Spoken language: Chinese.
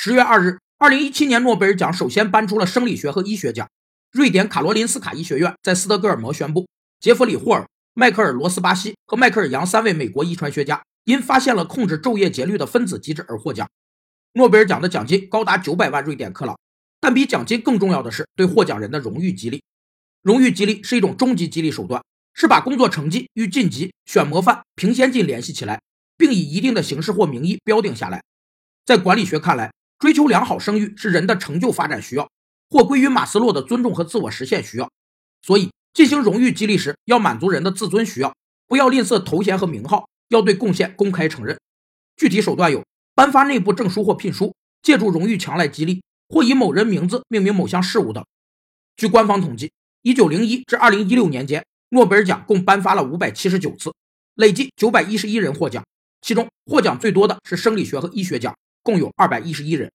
十月二日，二零一七年诺贝尔奖首先颁出了生理学和医学奖。瑞典卡罗林斯卡医学院在斯德哥尔摩宣布，杰弗里·霍尔、迈克尔·罗斯巴西和迈克尔·杨三位美国遗传学家因发现了控制昼夜节律的分子机制而获奖。诺贝尔奖的奖金高达九百万瑞典克朗，但比奖金更重要的是对获奖人的荣誉激励。荣誉激励是一种终极激励手段，是把工作成绩与晋级、选模范、评先进联系起来，并以一定的形式或名义标定下来。在管理学看来，追求良好声誉是人的成就发展需要。或归于马斯洛的尊重和自我实现需要，所以进行荣誉激励时，要满足人的自尊需要，不要吝啬头衔和名号，要对贡献公开承认。具体手段有颁发内部证书或聘书，借助荣誉墙来激励，或以某人名字命名某项事务等。据官方统计，1901至2016年间，诺贝尔奖共颁发了579次，累计911人获奖，其中获奖最多的是生理学和医学奖，共有二百一十一人。